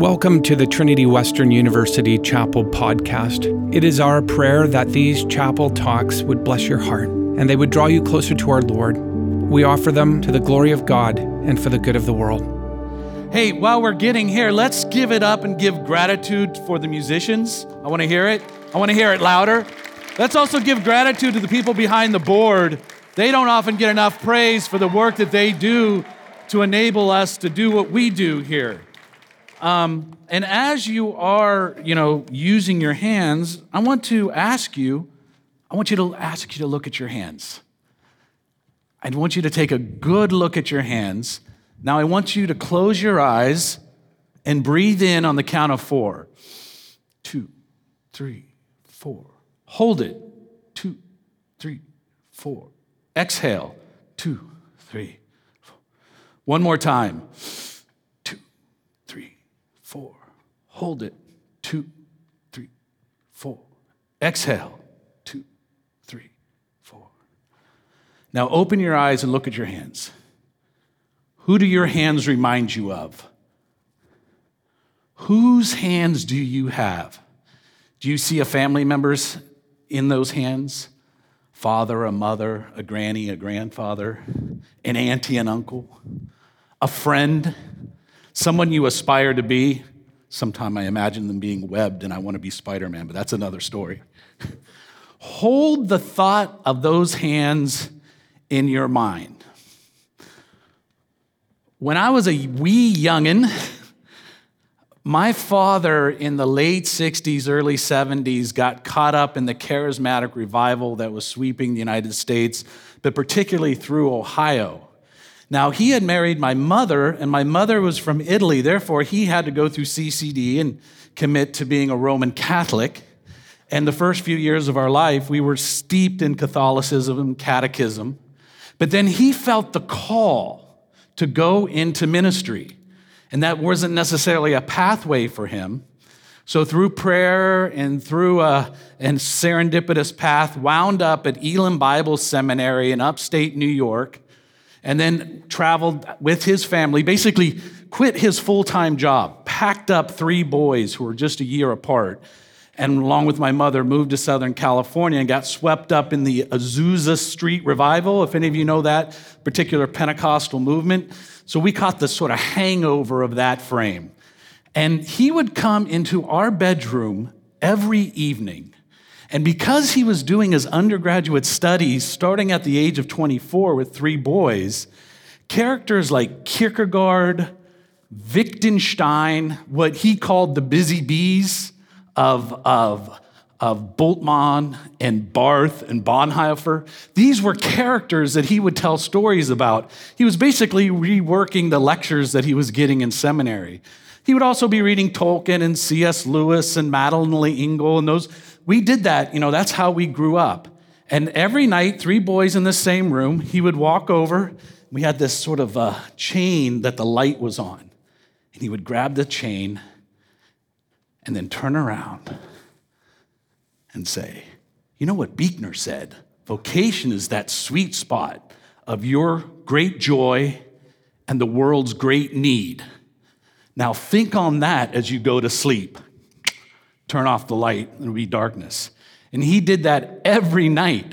Welcome to the Trinity Western University Chapel podcast. It is our prayer that these chapel talks would bless your heart and they would draw you closer to our Lord. We offer them to the glory of God and for the good of the world. Hey, while we're getting here, let's give it up and give gratitude for the musicians. I want to hear it. I want to hear it louder. Let's also give gratitude to the people behind the board. They don't often get enough praise for the work that they do to enable us to do what we do here. Um, and as you are, you know, using your hands, I want to ask you, I want you to ask you to look at your hands. I want you to take a good look at your hands. Now I want you to close your eyes and breathe in on the count of four. Two, three, four. Hold it. Two, three, four. Exhale. Two, three, four. One more time four. Hold it. Two, three, four. Exhale. Two, three, four. Now open your eyes and look at your hands. Who do your hands remind you of? Whose hands do you have? Do you see a family members in those hands? Father, a mother, a granny, a grandfather, an auntie, an uncle, a friend, someone you aspire to be. Sometime I imagine them being webbed and I want to be Spider Man, but that's another story. Hold the thought of those hands in your mind. When I was a wee youngin', my father in the late 60s, early 70s got caught up in the charismatic revival that was sweeping the United States, but particularly through Ohio. Now, he had married my mother, and my mother was from Italy. Therefore, he had to go through CCD and commit to being a Roman Catholic. And the first few years of our life, we were steeped in Catholicism and catechism. But then he felt the call to go into ministry. And that wasn't necessarily a pathway for him. So through prayer and through a and serendipitous path, wound up at Elim Bible Seminary in upstate New York, and then traveled with his family, basically quit his full time job, packed up three boys who were just a year apart, and along with my mother, moved to Southern California and got swept up in the Azusa Street revival, if any of you know that particular Pentecostal movement. So we caught the sort of hangover of that frame. And he would come into our bedroom every evening and because he was doing his undergraduate studies starting at the age of 24 with three boys, characters like Kierkegaard, Wittgenstein, what he called the busy bees of, of, of and Barth and Bonhoeffer, these were characters that he would tell stories about. He was basically reworking the lectures that he was getting in seminary. He would also be reading Tolkien and C.S. Lewis and Madeleine L'Engle and those we did that, you know, that's how we grew up. And every night, three boys in the same room, he would walk over. We had this sort of uh, chain that the light was on. And he would grab the chain and then turn around and say, You know what Buechner said? Vocation is that sweet spot of your great joy and the world's great need. Now think on that as you go to sleep turn off the light, and it would be darkness. And he did that every night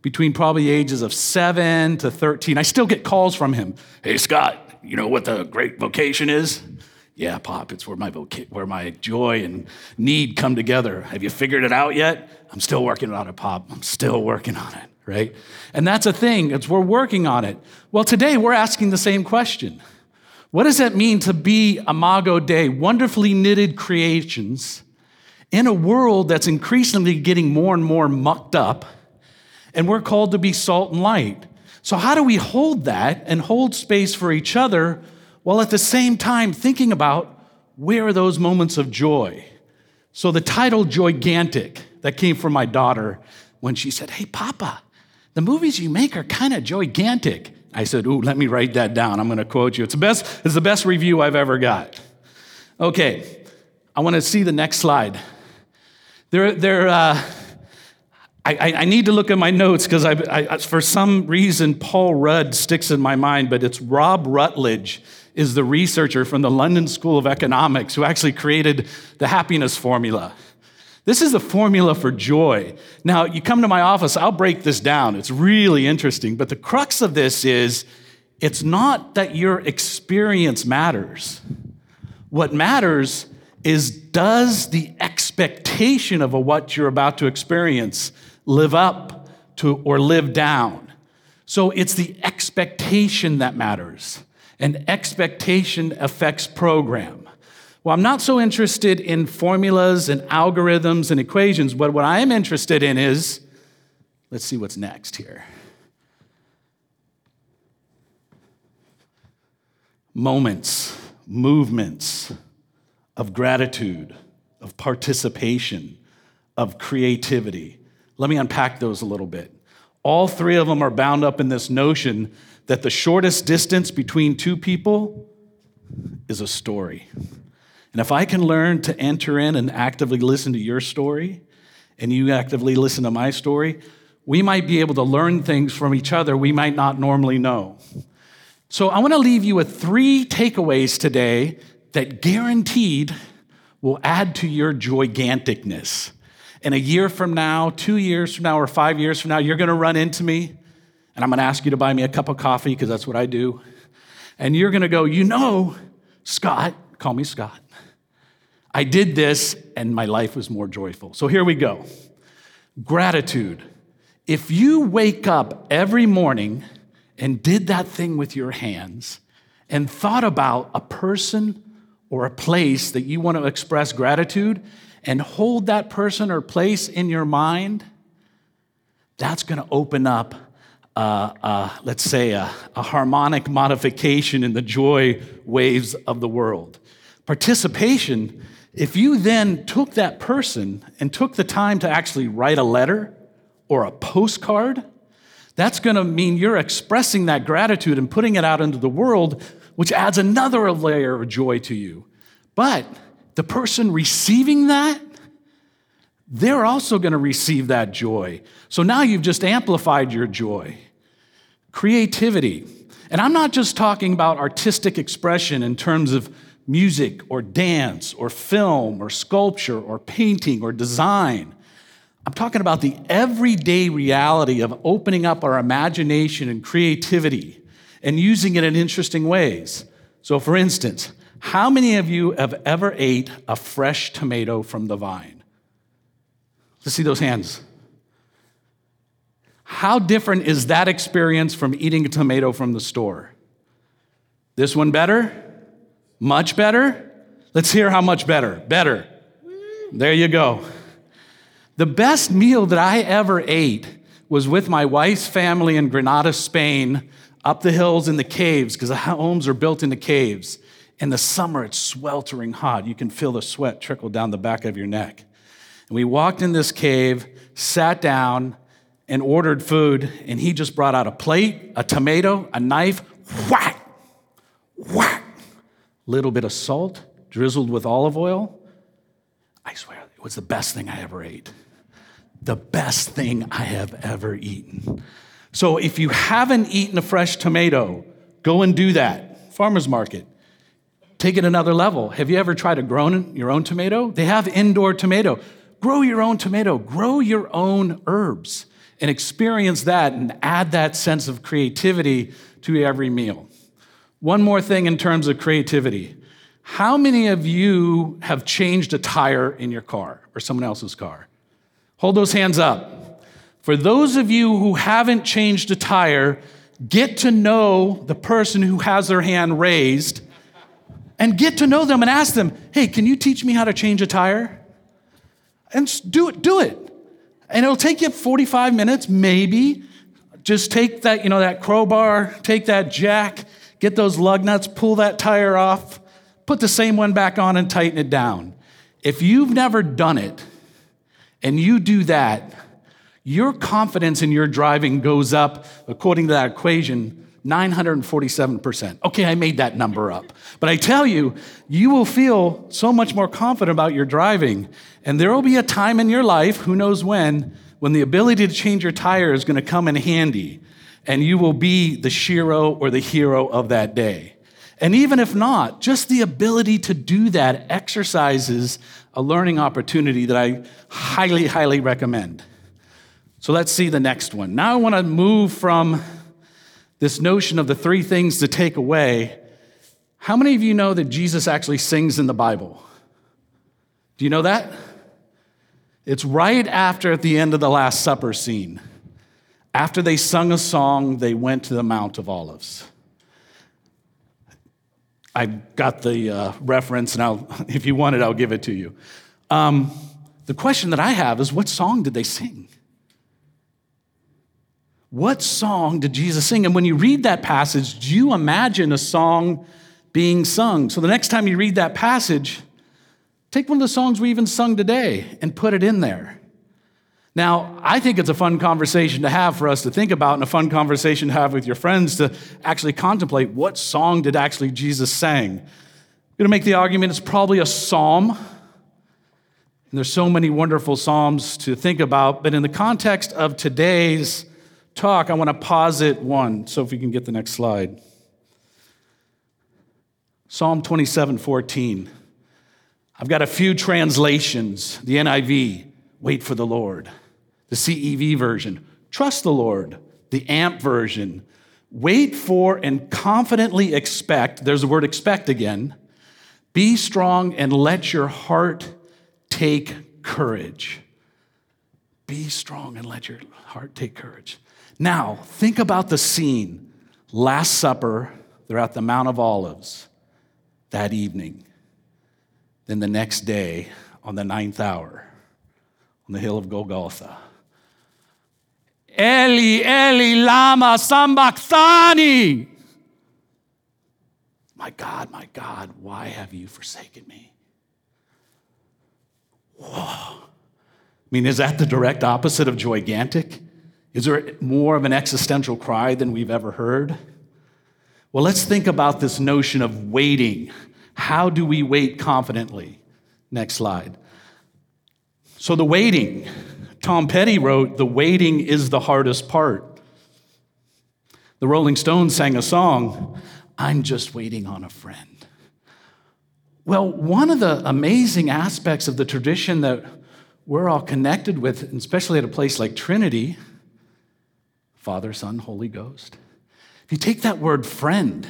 between probably ages of seven to 13. I still get calls from him. Hey, Scott, you know what the great vocation is? Yeah, Pop, it's where my, voca- where my joy and need come together. Have you figured it out yet? I'm still working on it, Pop. I'm still working on it, right? And that's a thing, it's we're working on it. Well, today we're asking the same question. What does it mean to be Imago Dei, wonderfully knitted creations in a world that's increasingly getting more and more mucked up, and we're called to be salt and light. So, how do we hold that and hold space for each other while at the same time thinking about where are those moments of joy? So, the title Joygantic that came from my daughter when she said, Hey, Papa, the movies you make are kind of joygantic. I said, Ooh, let me write that down. I'm going to quote you. It's the best, it's the best review I've ever got. Okay, I want to see the next slide. They're, they're, uh, I, I, need to look at my notes because for some reason Paul Rudd sticks in my mind, but it's Robb Rutledge is the researcher from the London School of Economics who actually created the happiness formula. This is the formula for joy. Now, you come to my office, I'll break this down. It's really interesting. But the crux of this is it's not that your experience matters. What matters is does the expectation of a what you're about to experience live up to or live down? So it's the expectation that matters, and expectation affects program. Well, I'm not so interested in formulas and algorithms and equations, but what I am interested in is let's see what's next here. Moments, movements of gratitude, of participation, of creativity. Let me unpack those a little bit. All three of them are bound up in this notion that the shortest distance between two people is a story. And if I can learn to enter in and actively listen to your story, and you actively listen to my story, we might be able to learn things from each other we might not normally know. So I want to leave you with three takeaways today that guaranteed will add to your joyganticness. And a year from now, two years from now, or five years from now, you're to run into me and I'm to ask you to buy me a cup of coffee because that's what I do. And you're to go, you know, Scott, call me Scott. I did this and my life was more joyful. So here we go. Gratitude. If you wake up every morning and did that thing with your hands and thought about a person or a place that you want to express gratitude and hold that person or place in your mind, that's going to open up, uh, uh, let's say, a, a harmonic modification in the joy waves of the world. Participation, if you then took that person and took the time to actually write a letter or a postcard, that's going to mean you're expressing that gratitude and putting it out into the world, which adds another layer of joy to you. But the person receiving that, they're also going to receive that joy. So now you've just amplified your joy. Creativity. And I'm not just talking about artistic expression in terms of music or dance or film or sculpture or painting or design. I'm talking about the everyday reality of opening up our imagination and creativity and using it in interesting ways. So, for instance, how many of you have ever ate a fresh tomato from the vine? Let's see those hands. How different is that experience from eating a tomato from the store? This one better? Much better? Let's hear how much better. Better. There you go. The best meal that I ever ate was with my wife's family in Granada, Spain, up the hills in the caves, because the homes are built in the caves. In the summer, it's sweltering hot. You can feel the sweat trickle down the back of your neck. And we walked in this cave, sat down, and ordered food, and he just brought out a plate, a tomato, a knife, whack, whack, little bit of salt, drizzled with olive oil. I swear, it was the best thing I ever ate the best thing I have ever eaten. So if you haven't eaten a fresh tomato, go and do that. Farmer's market. Take it another level. Have you ever tried to grow your own tomato? They have indoor tomato. Grow your own tomato, grow your own herbs, and experience that and add that sense of creativity to every meal. One more thing in terms of creativity. How many of you have changed a tire in your car or someone else's car? Hold those hands up. For those of you who haven't changed a tire, get to know the person who has their hand raised and get to know them and ask them, hey, can you teach me how to change a tire? And do it, do it. And it'll take you 45 minutes, maybe. Just take that, you know, that crowbar, take that jack, get those lug nuts, pull that tire off, put the same one back on and tighten it down. If you've never done it, and you do that, your confidence in your driving goes up, according to that equation, 947%. Okay, I made that number up. But I tell you, you will feel so much more confident about your driving. And there will be a time in your life, who knows when, when the ability to change your tire is going to come in handy. And you will be the shero or the hero of that day. And even if not, just the ability to do that exercises a learning opportunity that I highly, highly recommend. So let's see the next one. Now I want to move from this notion of the three things to take away. How many of you know that Jesus actually sings in the Bible? Do you know that? It's right after at the end of the Last Supper scene. After they sung a song, they went to the Mount of Olives. I got the uh, reference, and I'll, if you want it, I'll give it to you. Um, the question that I have is what song did they sing? What song did Jesus sing? And when you read that passage, do you imagine a song being sung? So the next time you read that passage, take one of the songs we even sung today and put it in there. Now, I think it's a fun conversation to have for us to think about and a fun conversation to have with your friends to actually contemplate what song did actually Jesus sing. I'm going to make the argument it's probably a psalm. And there's so many wonderful psalms to think about, but in the context of today's talk, I want to posit one. So if we can get the next slide. Psalm 27 14. I've got a few translations. The NIV, wait for the Lord. The CEV version, trust the Lord. The AMP version, wait for and confidently expect. There's the word expect again. Be strong and let your heart take courage. Be strong and let your heart take courage. Now, think about the scene. Last Supper, they're at the Mount of Olives that evening. Then the next day, on the ninth hour, on the hill of Golgotha. Eli, Eli, lama sabachthani. My God, my God, why have you forsaken me? Whoa. I mean, is that the direct opposite of joygantic? Is there more of an existential cry than we've ever heard? Well, let's think about this notion of waiting. How do we wait confidently? Next slide. So, the waiting, Tom Petty wrote, The waiting is the hardest part. The Rolling Stones sang a song, I'm just waiting on a friend. Well, one of the amazing aspects of the tradition that we're all connected with, especially at a place like Trinity, Father, Son, Holy Ghost. If you take that word friend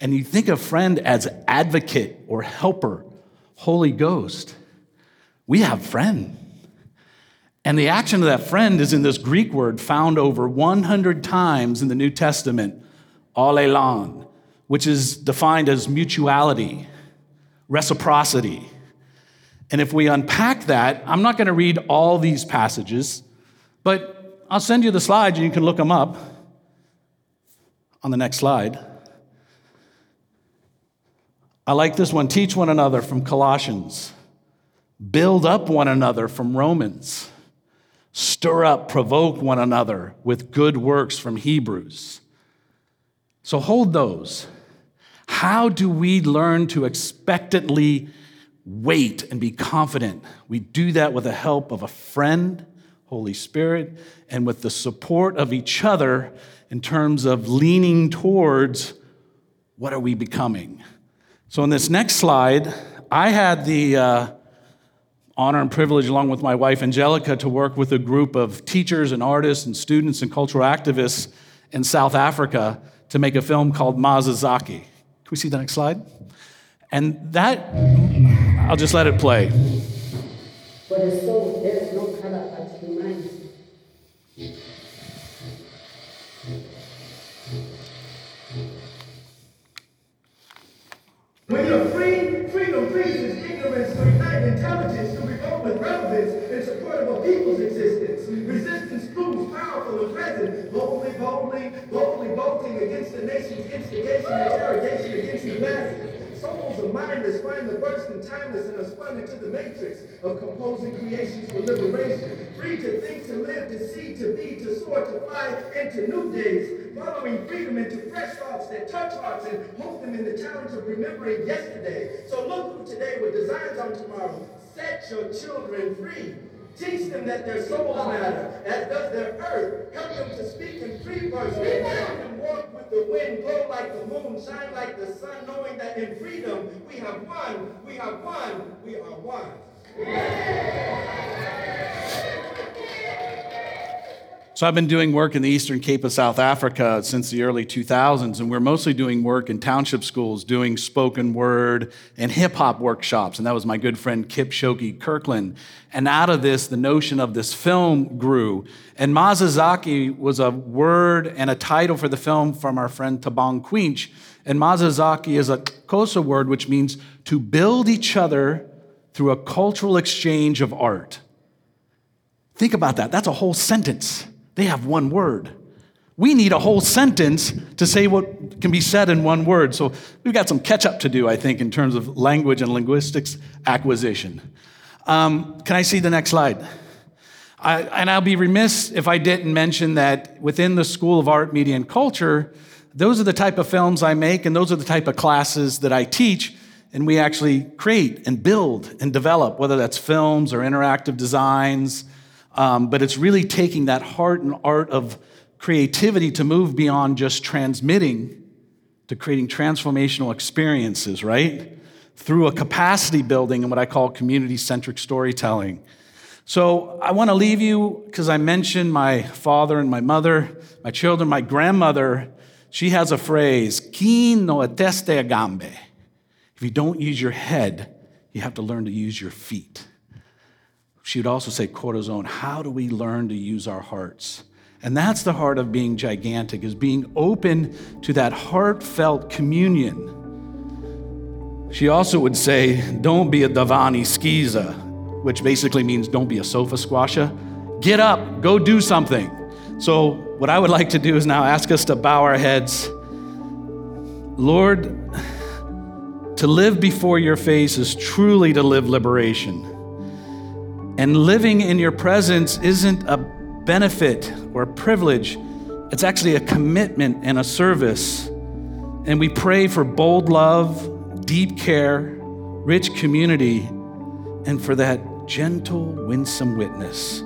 and you think of friend as advocate or helper, Holy Ghost, we have friend. And the action of that friend is in this Greek word found over 100 times in the New Testament, allelon, which is defined as mutuality, reciprocity. And if we unpack that, I'm not going to read all these passages, but I'll send you the slides and you can look them up on the next slide. I like this one teach one another from Colossians, build up one another from Romans, stir up, provoke one another with good works from Hebrews. So hold those. How do we learn to expectantly wait and be confident? We do that with the help of a friend Holy Spirit, and with the support of each other in terms of leaning towards what are we becoming. So, in this next slide, I had the uh, honor and privilege, along with my wife Angelica, to work with a group of teachers and artists and students and cultural activists in South Africa to make a film called Mazazaki. Can we see the next slide? And that, I'll just let it play. Against the nation's instigation, interrogation against humanity. Souls of mindless find the burst in timeless and are spun into the matrix of composing creations for liberation. Free to think, to live, to see, to be, to soar, to fly into new days. Following freedom into fresh thoughts that touch hearts and hold them in the challenge of remembering yesterday. So look through today with designs on tomorrow. Set your children free. Teach them that their souls matter, as does their earth. Help them to speak in free verse. Let them walk the wind, glow like the moon, shine like the sun, knowing that in freedom we have won, we have won, we are one. So I've been doing work in the Eastern Cape of South Africa since the early 2000s, and we're mostly doing work in township schools, doing spoken word and hip hop workshops. And that was my good friend Kip Shoki Kirkland. And out of this, the notion of this film grew. And Mazazaki was a word and a title for the film from our friend Thabang Quinch. And Mazazaki is a Xhosa word which means to build each other through a cultural exchange of art. Think about that. That's a whole sentence. They have one word. We need a whole sentence to say what can be said in one word. So we've got some catch up to do, I think, in terms of language and linguistics acquisition. Um, can I see the next slide? I, and I'll be remiss if I didn't mention that within the School of Art, Media, and Culture, those are the type of films I make, and those are the type of classes that I teach, and we actually create and build and develop, whether that's films or interactive designs um, but it's really taking that heart and art of creativity to move beyond just transmitting to creating transformational experiences, right? Through a capacity building and what I call community centric storytelling. So I want to leave you because I mentioned my father and my mother, my children, my grandmother. She has a phrase, "Quien no ateste a gambe." If you don't use your head, you have to learn to use your feet. She would also say, Corazon, how do we learn to use our hearts? And that's the heart of being joygantic, is being open to that heartfelt communion. She also would say, don't be a Davani skiza, which basically means don't be a sofa squasher. Get up, go do something. So, what I would like to do is now ask us to bow our heads. Lord, to live before your face is truly to live liberation. And living in your presence isn't a benefit or a privilege, it's actually a commitment and a service. And we pray for bold love, deep care, rich community, and for that gentle, winsome witness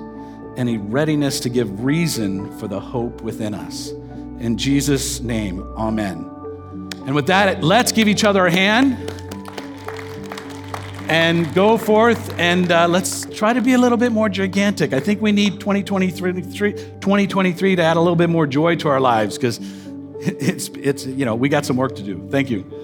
and a readiness to give reason for the hope within us. In Jesus' name, amen. And with that, let's give each other a hand and go forth and uh, let's try to be a little bit more joygantic. I think we need 2023, 2023 to add a little bit more joy to our lives because it's, it's, you know, we got some work to do. Thank you.